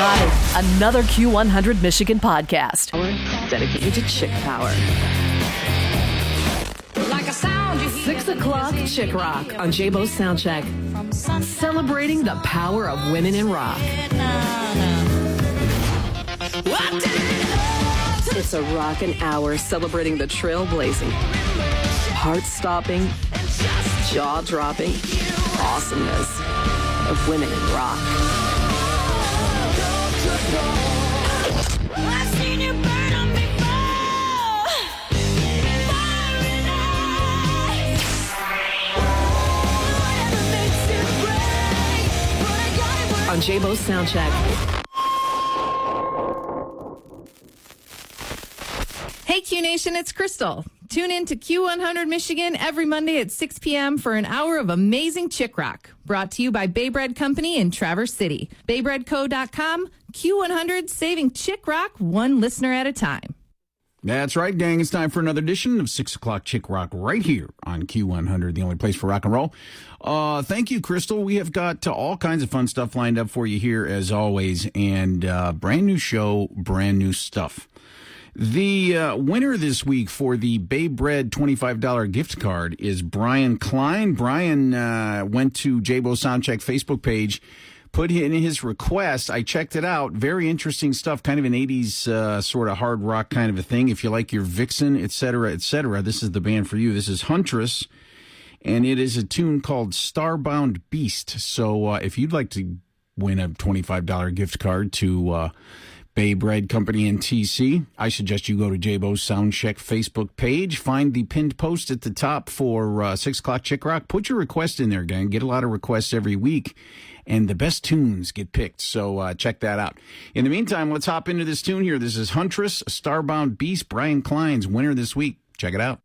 got it. Another Q100 Michigan podcast dedicated to chick power. Six o'clock Chick Rock on Jabo's Soundcheck. Celebrating the power of women in rock. It's a rockin' hour celebrating the trailblazing, heart-stopping, jaw-dropping awesomeness of women in rock. On Jabo's Soundcheck. Hey, Q Nation, it's Crystal. Tune in to Q100 Michigan every Monday at 6 p.m. for an hour of amazing chick rock. Brought to you by Bay Bread Company in Traverse City. BayBreadCo.com, Q100, saving chick rock one listener at a time. That's right, gang. It's time for another edition of 6 o'clock Chick Rock right here on Q100, the only place for rock and roll. Uh, thank you, Crystal. We have got uh, all kinds of fun stuff lined up for you here, as always, and uh, brand new show, brand new stuff. The uh, winner this week for the Bay Bread $25 gift card is Brian Klein. Brian uh, went to J Jabo Soundcheck Facebook page put in his request. I checked it out. Very interesting stuff, kind of an 80s uh, sort of hard rock kind of a thing. If you like your Vixen, etc., etc., this is the band for you. This is Huntress, and it is a tune called Starbound Beast. So uh, if you'd like to win a $25 gift card to uh, Bay Bread Company and TC, I suggest you go to Jabo's Soundcheck Facebook page, find the pinned post at the top for uh, 6 o'clock Chick Rock. Put your request in there, gang. Get a lot of requests every week and the best tunes get picked. So uh, check that out. In the meantime, let's hop into this tune here. This is Huntress, Starbound Beast, Brian Klein's winner this week. Check it out.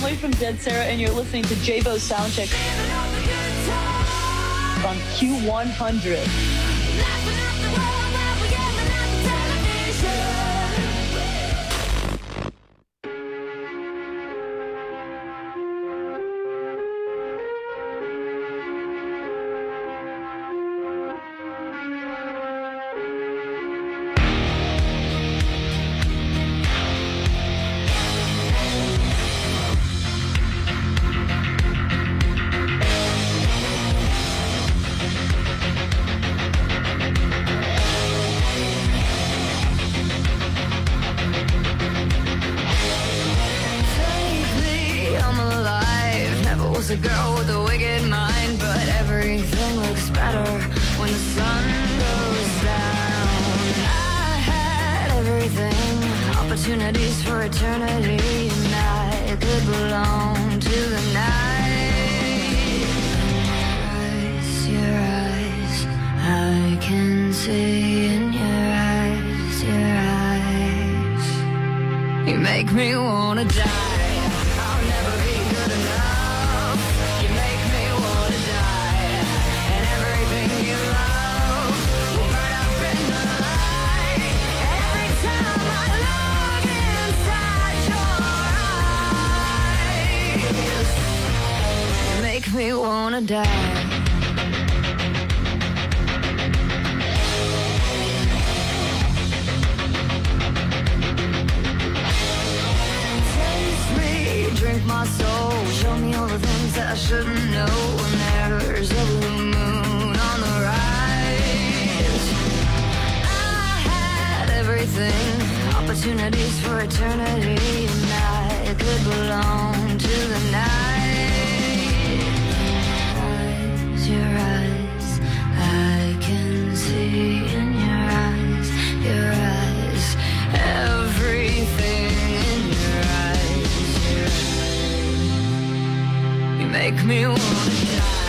Emily from Dead Sara, and you're listening to Jabo Soundcheck on Q100. Me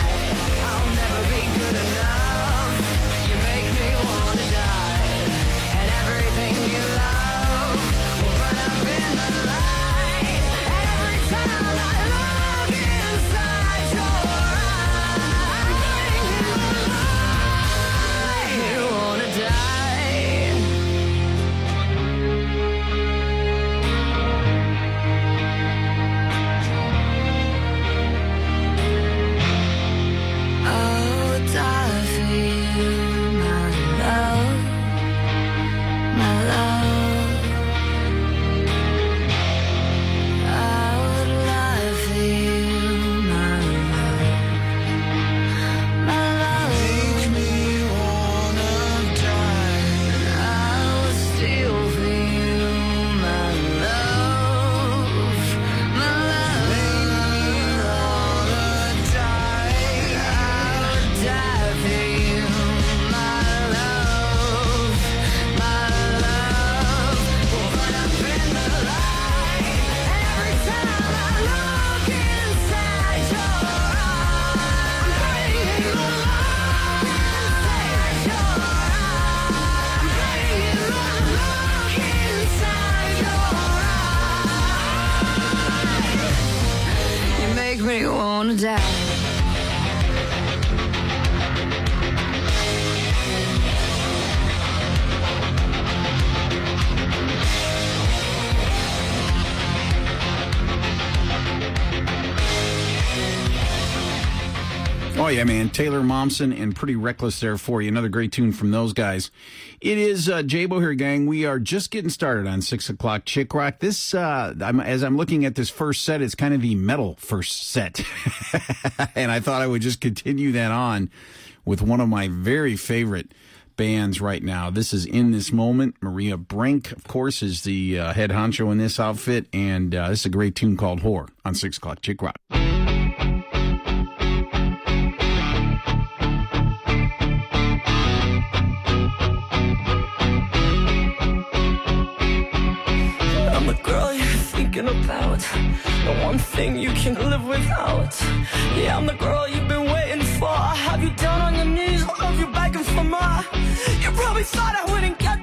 yeah, man! Taylor Momsen and Pretty Reckless there for you. Another great tune from those guys. It is uh, Jabo here, gang. We are just getting started on six o'clock Chick Rock. This, uh, I'm, as I'm looking at this first set, it's kind of the metal first set, and I thought I would just continue that on with one of my very favorite bands right now. This is in this moment. Maria Brink, of course, is the uh, head honcho in this outfit, and uh, this is a great tune called "Whore" on six o'clock Chick Rock. About. The one thing you can live without. Yeah, I'm the girl you've been waiting for. I have you down on your knees, I love you begging for more. You probably thought I wouldn't get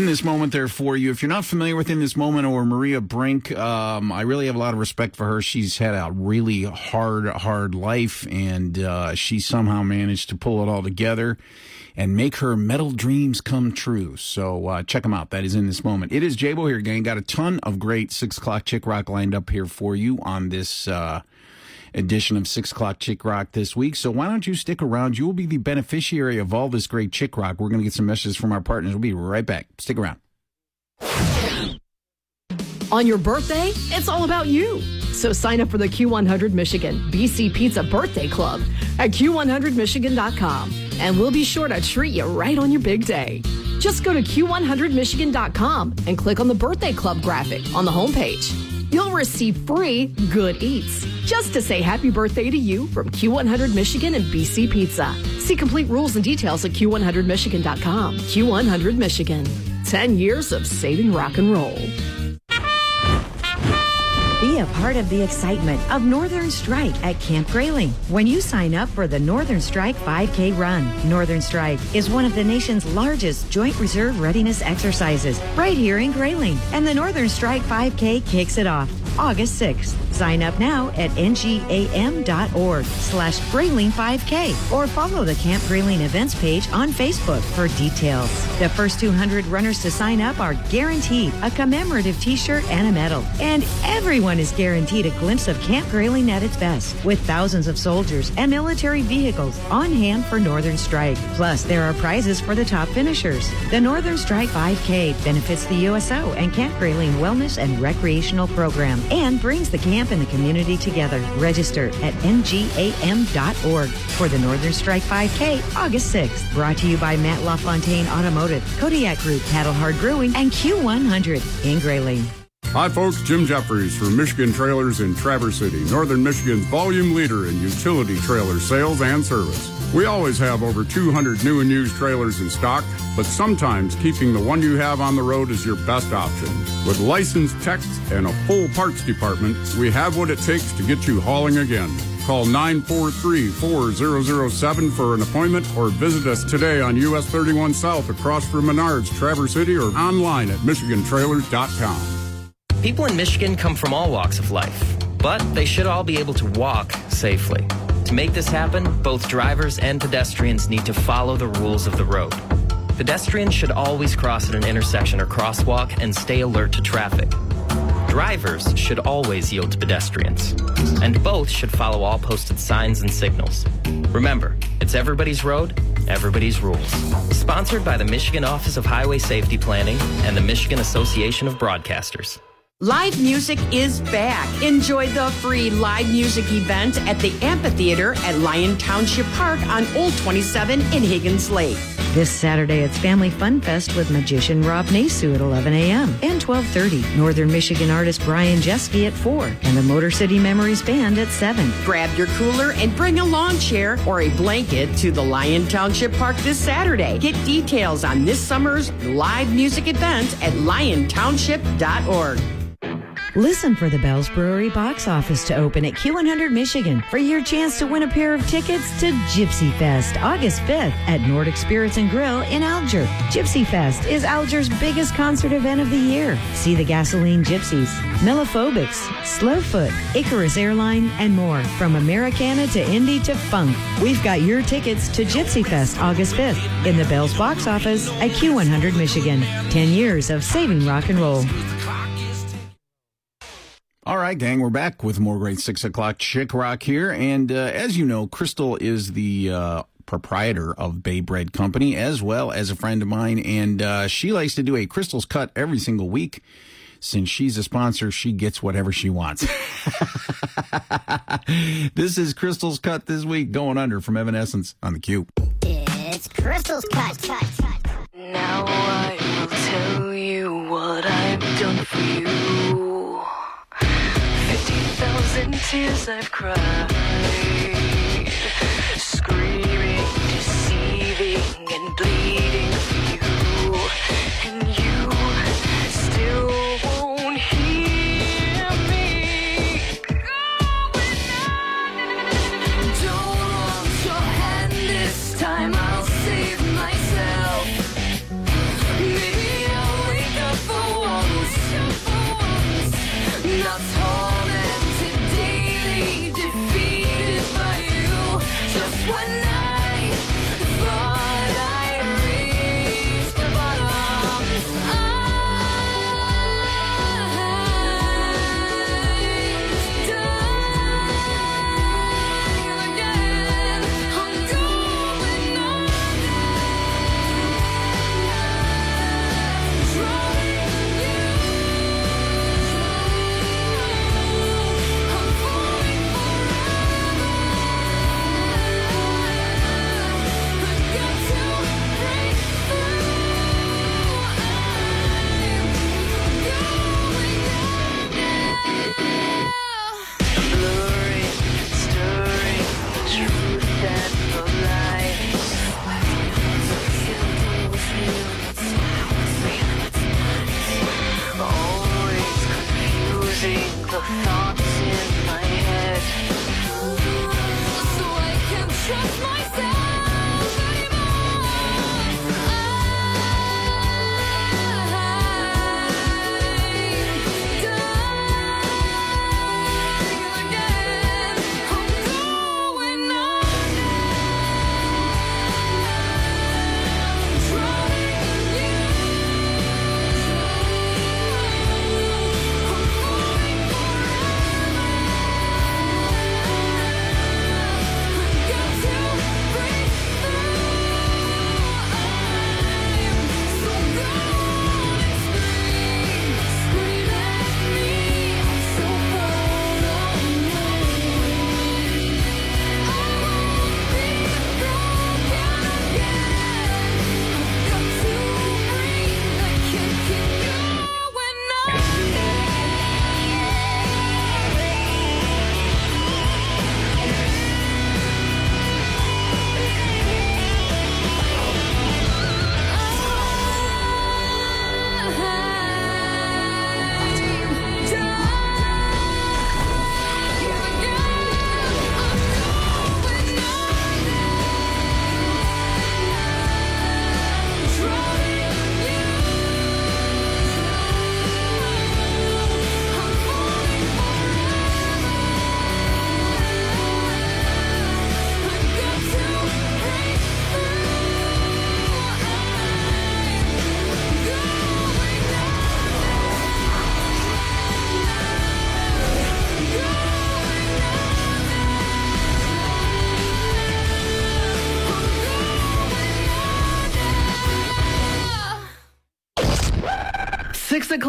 in this moment there for you. If you're not familiar with In This Moment or Maria Brink, um, I really have a lot of respect for her. She's had a really hard, hard life, and uh, she somehow managed to pull it all together and make her metal dreams come true. So uh, check them out. That is In This Moment. It is Jabo here, gang. Got a ton of great 6 o'clock chick rock lined up here for you on this. Uh, edition of Six O'clock Chick Rock this week. So why don't you stick around? You will be the beneficiary of all this great chick rock. We're going to get some messages from our partners. We'll be right back. Stick around. On your birthday, it's all about you. So sign up for the Q100 Michigan BC Pizza Birthday Club at Q100Michigan.com, and we'll be sure to treat you right on your big day. Just go to Q100Michigan.com and click on the Birthday Club graphic on the homepage. You'll receive free good eats just to say happy birthday to you from Q100 Michigan and BC Pizza. See complete rules and details at Q100Michigan.com. Q100 Michigan. 10 years of saving rock and roll. Be a part of the excitement of Northern Strike at Camp Grayling when you sign up for the Northern Strike 5K run. Northern Strike is one of the nation's largest joint reserve readiness exercises right here in Grayling. And the Northern Strike 5K kicks it off August 6th. Sign up now at ngam.org slash Grayling 5K or follow the Camp Grayling events page on Facebook for details. The first 200 runners to sign up are guaranteed a commemorative t-shirt and a medal. And everyone is guaranteed a glimpse of Camp Grayling at its best with thousands of soldiers and military vehicles on hand for Northern Strike. Plus, there are prizes for the top finishers. The Northern Strike 5K benefits the USO and Camp Grayling Wellness and Recreational Program and brings the camp and the community together. Register at ngam.org for the Northern Strike 5K August 6th. Brought to you by Matt LaFontaine Automotive, Kodiak Group, Paddle Hard Brewing, and Q100 in Grayling. Hi, folks. Jim Jeffries from Michigan Trailers in Traverse City, Northern Michigan's volume leader in utility trailer sales and service. We always have over 200 new and used trailers in stock, but sometimes keeping the one you have on the road is your best option. With licensed techs and a full parts department, we have what it takes to get you hauling again. Call 943-4007 for an appointment or visit us today on US 31 South across from Menards, Traverse City or online at michigantrailers.com. People in Michigan come from all walks of life, but they should all be able to walk safely. To make this happen, both drivers and pedestrians need to follow the rules of the road. Pedestrians should always cross at an intersection or crosswalk and stay alert to traffic. Drivers should always yield to pedestrians, and both should follow all posted signs and signals. Remember, it's everybody's road, everybody's rules. Sponsored by the Michigan Office of Highway Safety Planning and the Michigan Association of Broadcasters. Live music is back. Enjoy the free live music event at the amphitheater at Lyon Township Park on Old 27 in Higgins Lake. This Saturday, it's Family Fun Fest with magician Rob Nasu at 11 a.m. and 12:30. Northern Michigan artist Brian Jeske at 4 and the Motor City Memories Band at 7. Grab your cooler and bring a lawn chair or a blanket to the Lyon Township Park this Saturday. Get details on this summer's live music event at lyontownship.org. Listen for the Bell's Brewery box office to open at Q100 Michigan for your chance to win a pair of tickets to Gypsy Fest August 5th at Nordic Spirits and Grill in Alger. Gypsy Fest is Alger's biggest concert event of the year. See the Gasoline Gypsies, Mellophobics, Slowfoot, Icarus Airline, and more. From Americana to indie to funk, we've got your tickets to Gypsy Fest August 5th in the Bell's box office at Q100 Michigan. 10 years of saving rock and roll. All right, gang, we're back with more great six o'clock chick rock here. And uh, as you know, Crystal is the uh, proprietor of Bay Bread Company, as well as a friend of mine. And uh, she likes to do a Crystal's cut every single week. Since she's a sponsor, she gets whatever she wants. this is Crystal's cut this week, going under from Evanescence on the Q. It's Crystal's cut, cut, cut. Now I will tell you what I've done for you. And tears I've cried, screaming, deceiving, and bleeding for you, and you still won't hear me. Don't your hand this time. I'll save myself. Maybe for once, for.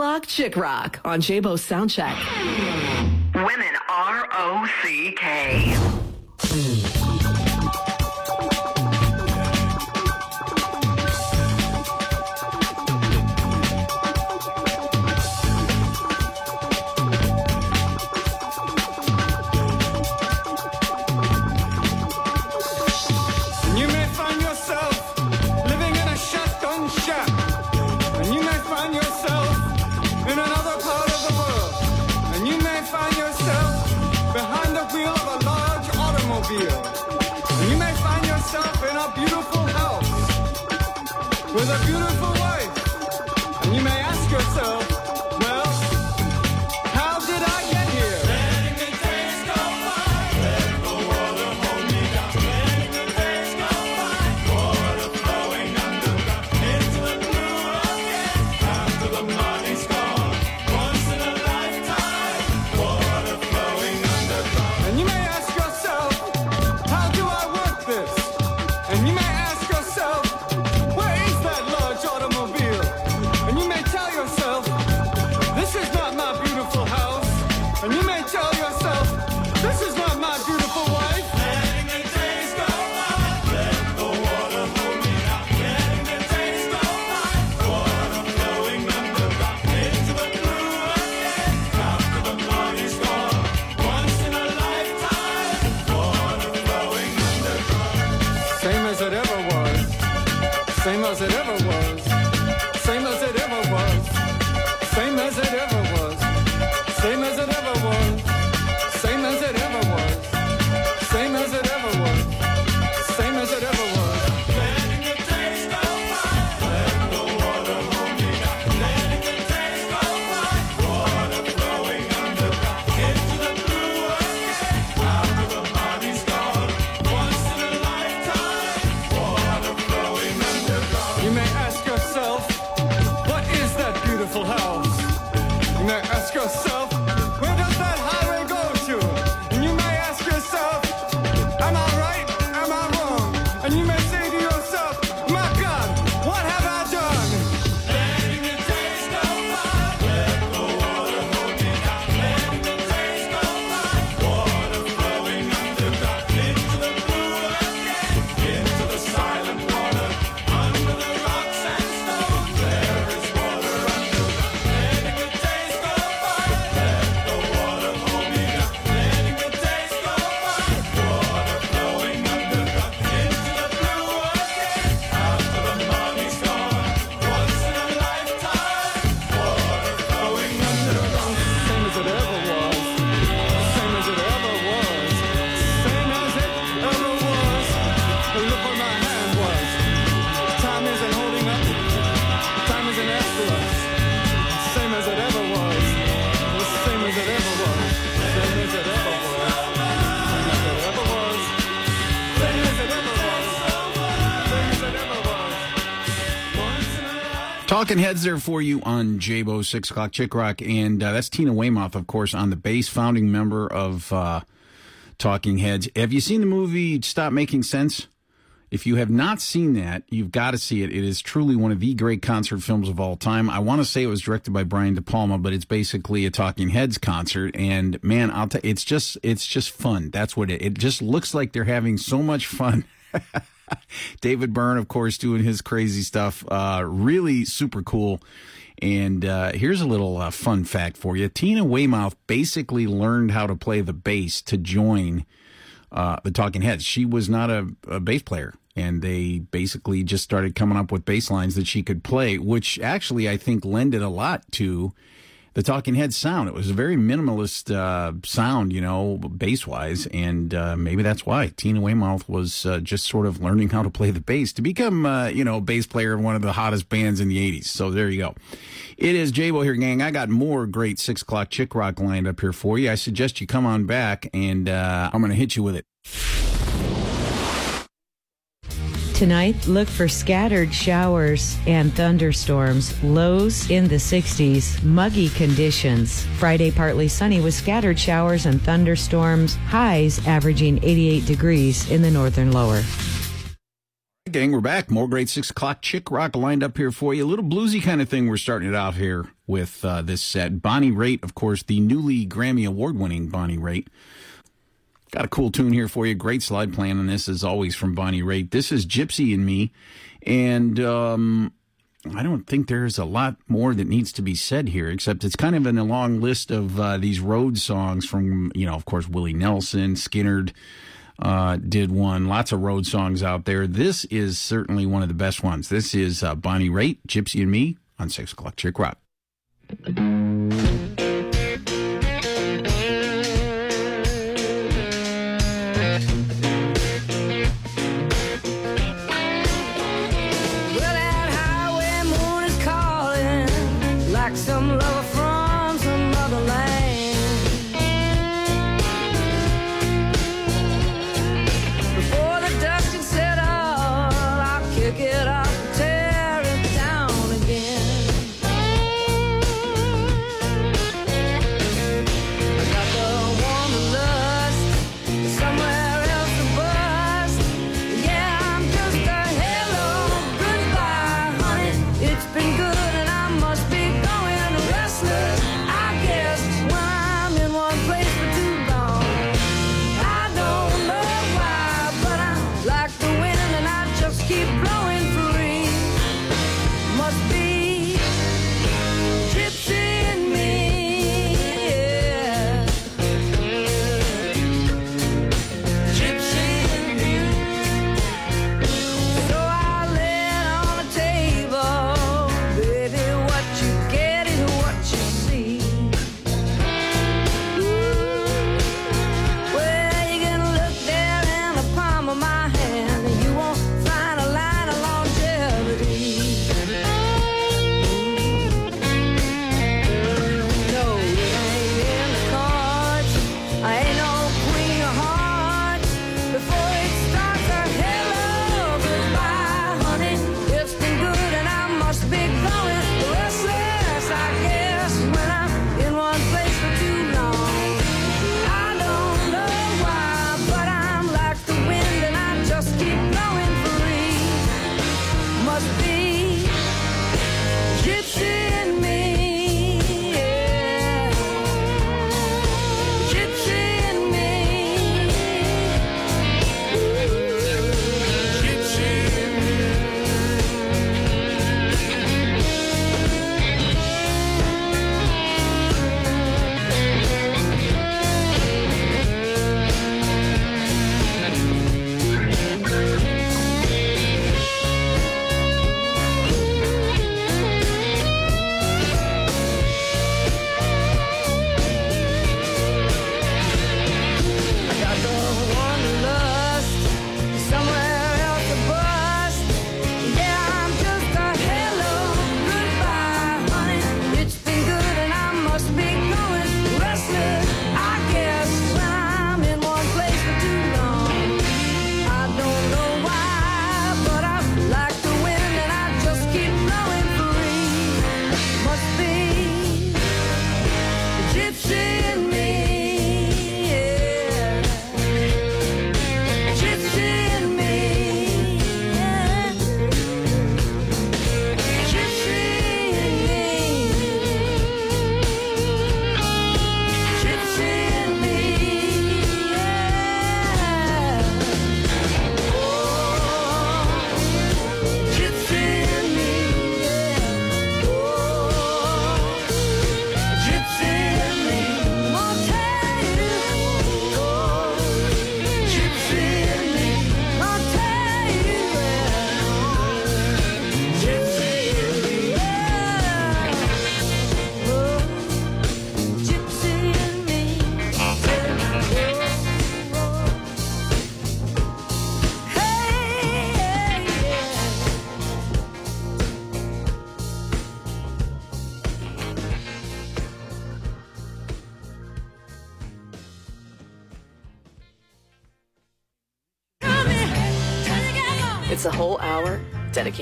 o'clock, Chick Rock on Jabo Soundcheck. Women R O C K. Talking heads there for you on Jabo Six O'clock Chick Rock, and uh, that's Tina Weymouth, of course, on the bass, founding member of uh, Talking Heads. Have you seen the movie Stop Making Sense? If you have not seen that, you've got to see it. It is truly one of the great concert films of all time. I want to say it was directed by Brian De Palma, but it's basically a Talking Heads concert. And man, I'll tell it's just it's just fun. That's what it. It just looks like they're having so much fun. David Byrne, of course, doing his crazy stuff. Uh, really super cool. And uh, here's a little uh, fun fact for you: Tina Weymouth basically learned how to play the bass to join uh, the Talking Heads. She was not a, a bass player, and they basically just started coming up with bass lines that she could play, which actually I think lended a lot to the Talking Heads sound. It was a very minimalist uh, sound, you know, bass wise, and uh, maybe that's why Tina Weymouth was uh, just sort of learning how to play the bass to become, uh, you know, bass player of one of the hottest bands in the '80s. So there you go. It is Jabo here, gang. I got more great six o'clock chick rock lined up here for you. I suggest you come on back, and uh, I'm going to hit you with it. Tonight, look for scattered showers and thunderstorms. Lows in the 60s. Muggy conditions. Friday, partly sunny with scattered showers and thunderstorms. Highs averaging 88 degrees in the northern lower. Gang, we're back. More great six o'clock chick rock lined up here for you. A little bluesy kind of thing. We're starting it off here with uh, this set. Bonnie Raitt, of course, the newly Grammy Award winning Bonnie Raitt. Got a cool tune here for you. Great slide playing on this, as always, from Bonnie Raitt. This is Gypsy in Me. And um, I don't think there's a lot more that needs to be said here, except it's kind of in a long list of uh, these road songs from, you know, of course, Willie Nelson, Skynyrd uh, did one. Lots of road songs out there. This is certainly one of the best ones. This is uh, Bonnie Raitt, Gypsy in Me on 6 o'clock Chick Rock.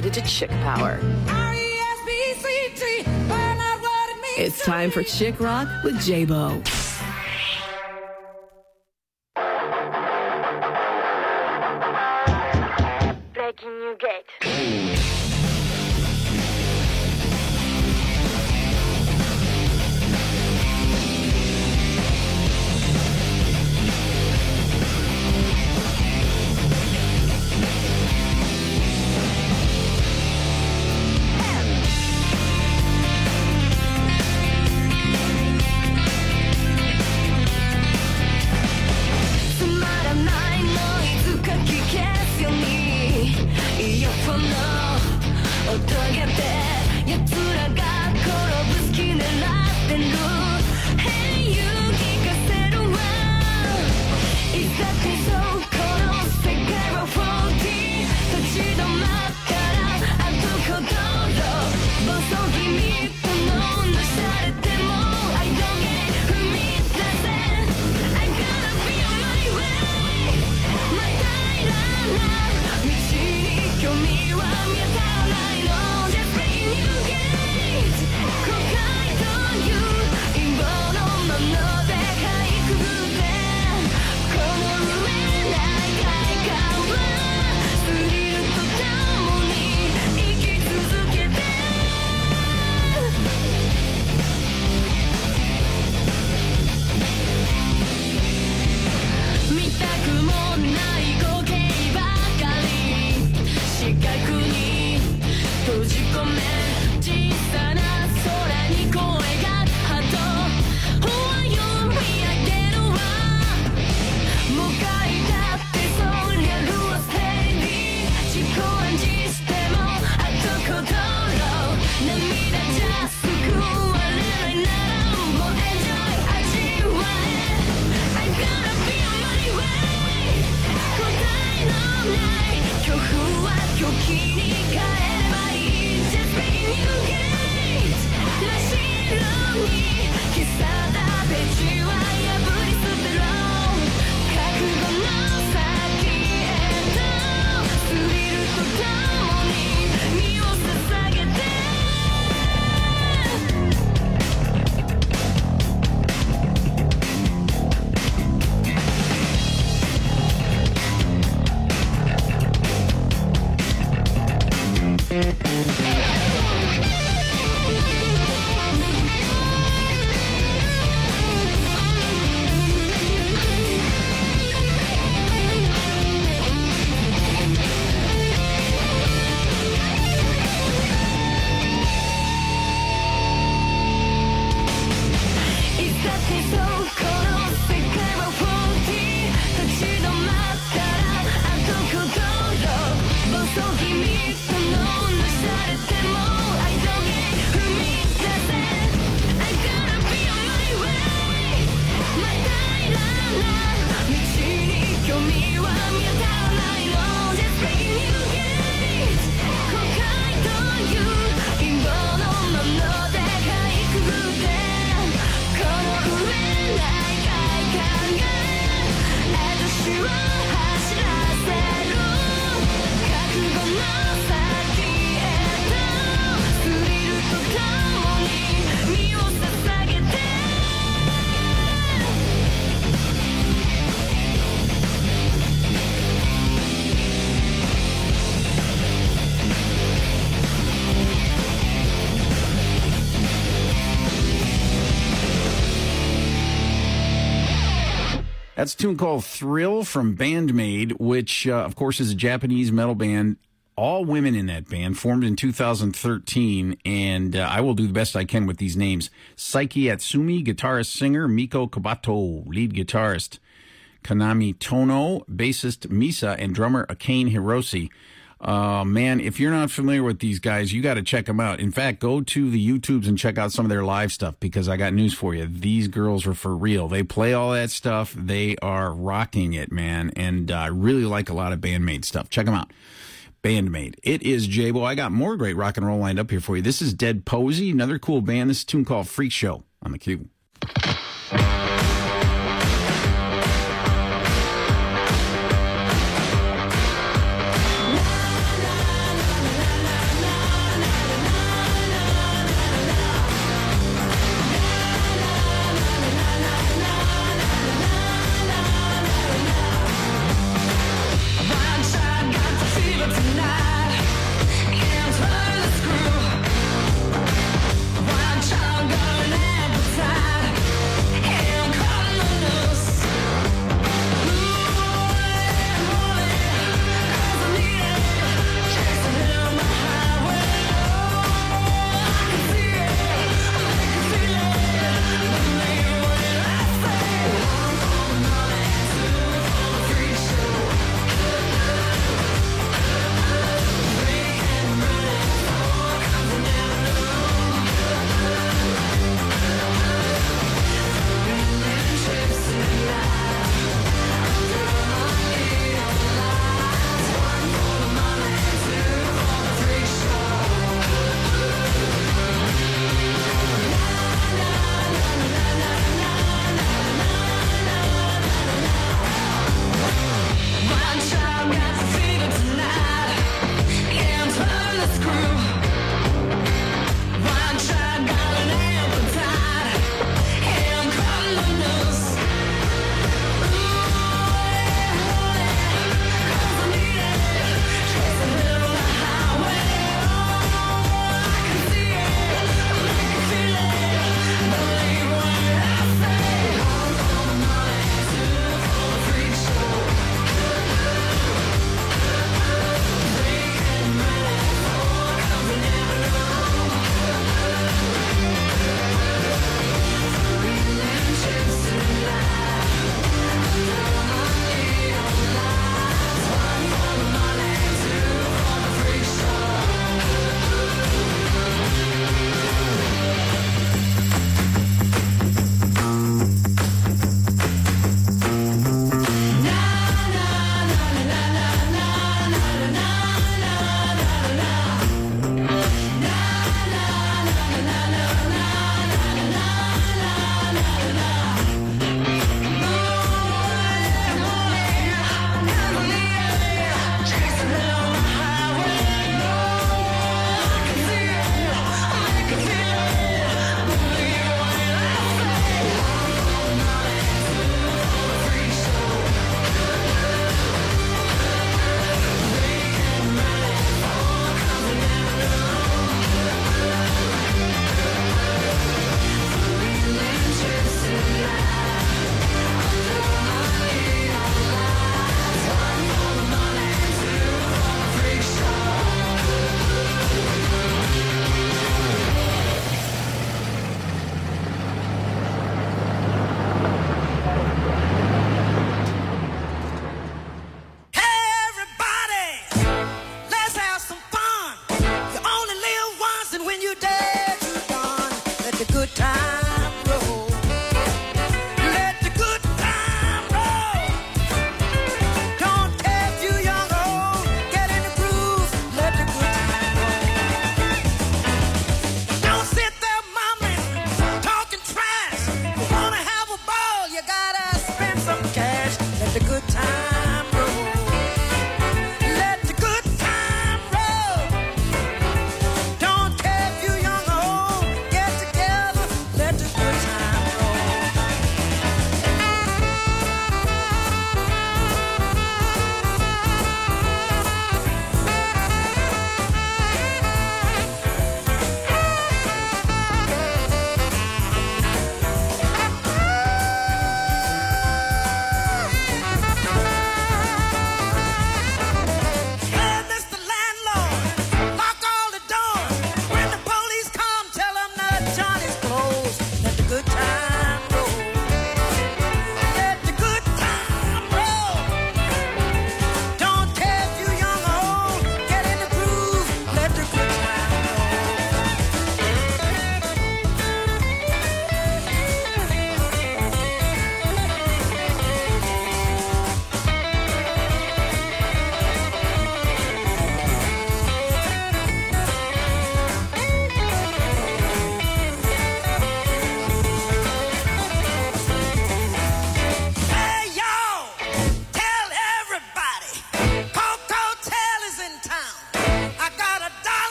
dedicated to chick power. It's time for Chick Rock with Jabo. That's a tune called Thrill from Band-Maid, which, uh, of course, is a Japanese metal band. All women in that band, formed in 2013, and uh, I will do the best I can with these names. Saiki Atsumi, guitarist singer, Miko Kabato, lead guitarist, Konami Tono, bassist Misa, and drummer Akane Hiroshi. Uh, man, if you're not familiar with these guys, you got to check them out. In fact, go to the YouTubes and check out some of their live stuff because I got news for you. These girls are for real. They play all that stuff. They are rocking it, man. And I uh, really like a lot of Band-Maid stuff. Check them out. Band-Maid. It is Jabo. I got more great rock and roll lined up here for you. This is Dead Posey, another cool band. This tune called Freak Show on the Cube.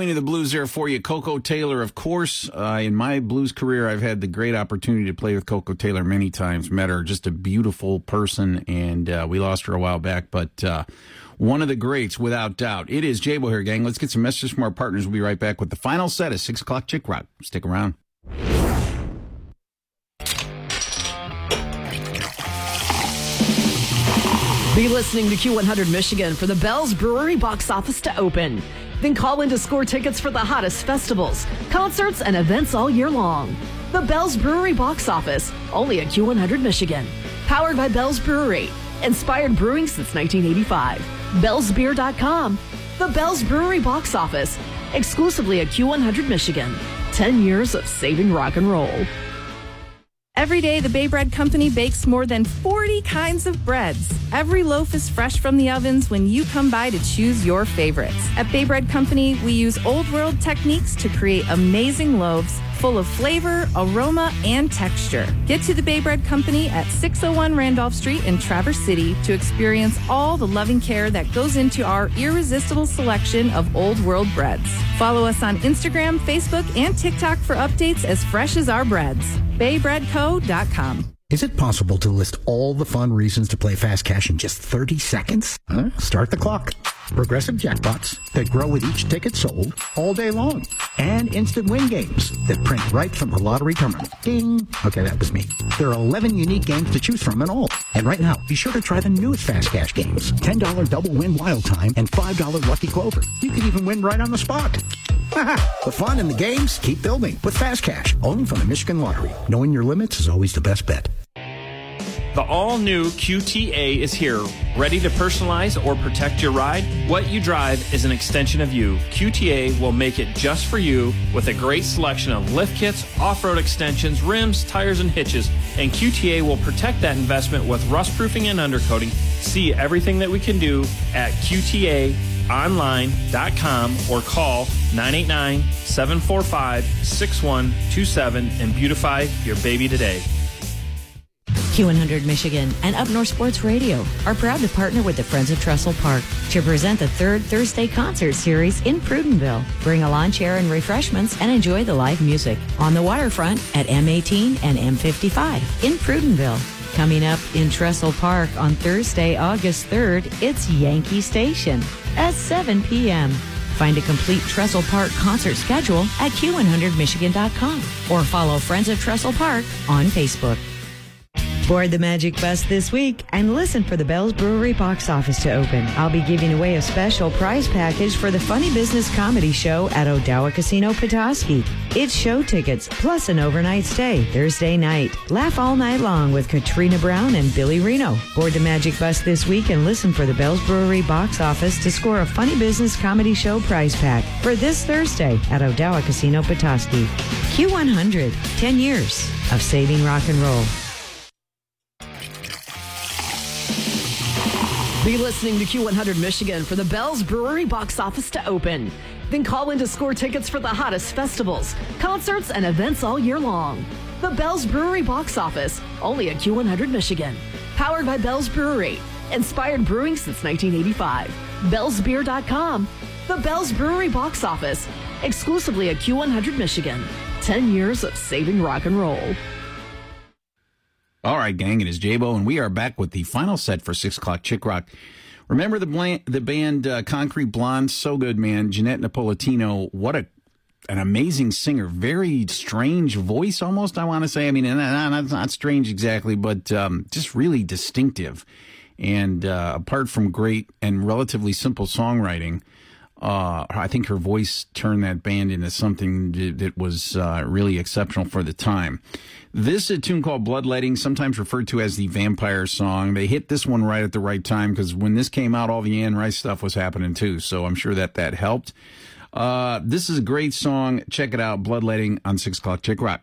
Queen of the Blues there for you, Koko Taylor. Of course, uh, in my blues career, I've had the great opportunity to play with Koko Taylor many times. Met her, just a beautiful person, and uh, we lost her a while back, but uh, one of the greats, without doubt. It is Jabo here, gang. Let's get some messages from our partners. We'll be right back with the final set of six o'clock Chick Rock. Stick around. Be listening to Q100 Michigan for the Bell's Brewery box office to open. Then call in to score tickets for the hottest festivals, concerts, and events all year long. The Bell's Brewery box office, only at Q100 Michigan. Powered by Bell's Brewery. Inspired brewing since 1985. Bell'sBeer.com. The Bell's Brewery box office, exclusively at Q100 Michigan. 10 years of saving rock and roll. Every day, the Bay Bread Company bakes more than 40 kinds of breads. Every loaf is fresh from the ovens when you come by to choose your favorites. At Bay Bread Company, we use old world techniques to create amazing loaves full of flavor, aroma, and texture. Get to the Bay Bread Company at 601 Randolph Street in Traverse City to experience all the loving care that goes into our irresistible selection of old world breads. Follow us on Instagram, Facebook, and TikTok for updates as fresh as our breads. BayBreadCo.com. Is it possible to list all the fun reasons to play Fast Cash in just 30 seconds? Huh? Start the clock. Progressive jackpots that grow with each ticket sold all day long. And instant win games that print right from the lottery terminal. Ding! Okay, that was me. There are 11 unique games to choose from in all. And right now, be sure to try the newest Fast Cash games. $10 double win wild time and $5 lucky clover. You can even win right on the spot. the fun and the games keep building with Fast Cash, only from the Michigan Lottery. Knowing your limits is always the best bet. The all new QTA is here, ready to personalize or protect your ride. What you drive is an extension of you. QTA will make it just for you with a great selection of lift kits, off road extensions, rims, tires, and hitches. And QTA will protect that investment with rust proofing and undercoating. See everything that we can do at QTAonline.com or call 989 745 6127 and beautify your baby today. Q100 Michigan and Up North Sports Radio are proud to partner with the Friends of Trestle Park to present the third Thursday concert series in Prudenville. Bring a lawn chair and refreshments and enjoy the live music on the waterfront at M18 and M55 in Prudenville. Coming up in Trestle Park on Thursday, August 3rd, it's Yankee Station at 7 p.m. Find a complete Trestle Park concert schedule at Q100Michigan.com or follow Friends of Trestle Park on Facebook. Board the Magic Bus this week and listen for the Bell's Brewery box office to open. I'll be giving away a special prize package for the Funny Business Comedy Show at Odawa Casino Petoskey. It's show tickets plus an overnight stay Thursday night. Laugh all night long with Katrina Brown and Billy Reno. Board the Magic Bus this week and listen for the Bell's Brewery box office to score a Funny Business Comedy Show prize pack for this Thursday at Odawa Casino Petoskey. Q100, 10 years of saving rock and roll. Be listening to Q100 Michigan for the Bell's Brewery box office to open. Then call in to score tickets for the hottest festivals, concerts, and events all year long. The Bell's Brewery box office, only at Q100 Michigan. Powered by Bell's Brewery. Inspired brewing since 1985. Bell'sBeer.com. The Bell's Brewery box office, exclusively at Q100 Michigan. 10 years of saving rock and roll. All right, gang, it is Jabo, and we are back with the final set for 6 o'clock Chick Rock. Remember the, bland, the band uh, Concrete Blonde? So good, man. Johnette Napolitano, what a an amazing singer. Very strange voice, almost, I want to say. I mean, not, not, strange exactly, but um, just really distinctive. And uh, apart from great and relatively simple songwriting, uh, I think her voice turned that band into something that was uh, really exceptional for the time. This is a tune called Bloodletting, sometimes referred to as the vampire song. They hit this one right at the right time because when this came out, all the Anne Rice stuff was happening too. So I'm sure that that helped. Uh, this is a great song. Check it out, Bloodletting on 6 o'clock Chick Rock.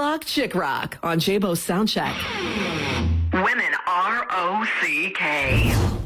o'clock, Chick Rock on Jabo Soundcheck. Women R O C K.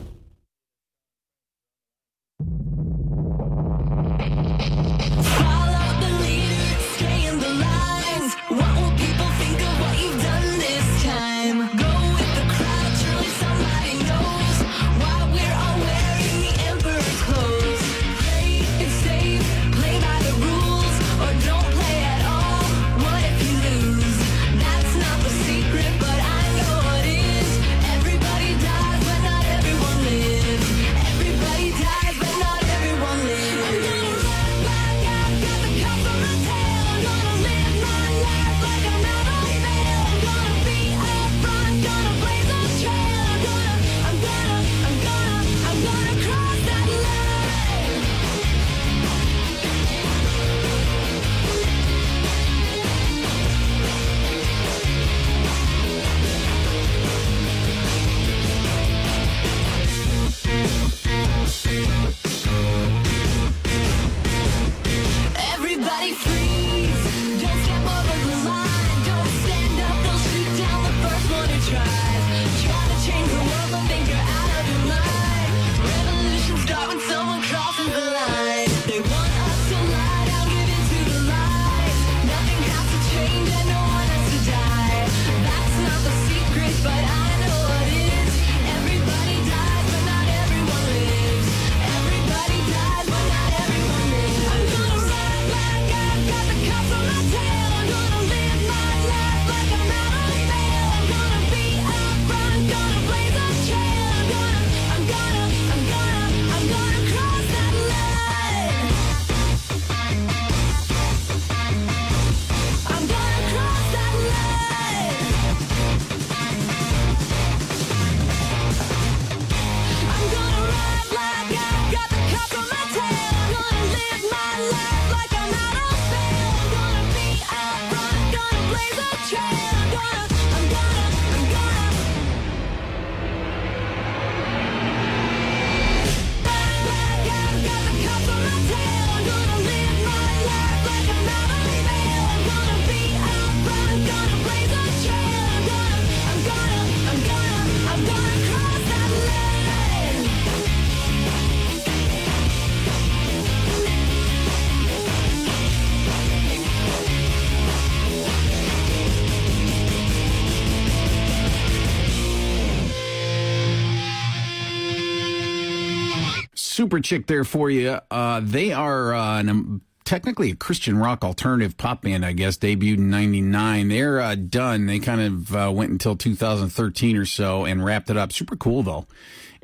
Superchick there for you. Uh, they are uh, an, technically a Christian rock alternative pop band, I guess, debuted in 99. They're uh, done. They kind of uh, went until 2013 or so and wrapped it up. Super cool, though.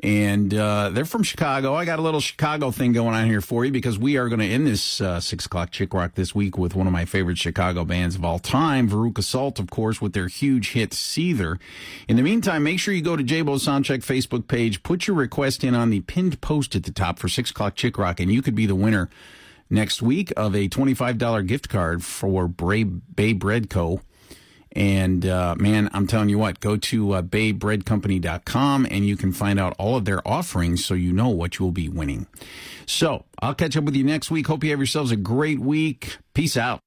And uh, they're from Chicago. I got a little Chicago thing going on here for you because we are going to end this uh, 6 o'clock Chick Rock this week with one of my favorite Chicago bands of all time, Veruca Salt, of course, with their huge hit Seether. In the meantime, make sure you go to Jabo Soundcheck Facebook page, put your request in on the pinned post at the top for 6 o'clock Chick Rock, and you could be the winner next week of a $25 gift card for Bray, Bay Bread Co. And uh, man, I'm telling you what, go to uh, baybreadcompany.com and you can find out all of their offerings so you know what you will be winning. So I'll catch up with you next week. Hope you have yourselves a great week. Peace out.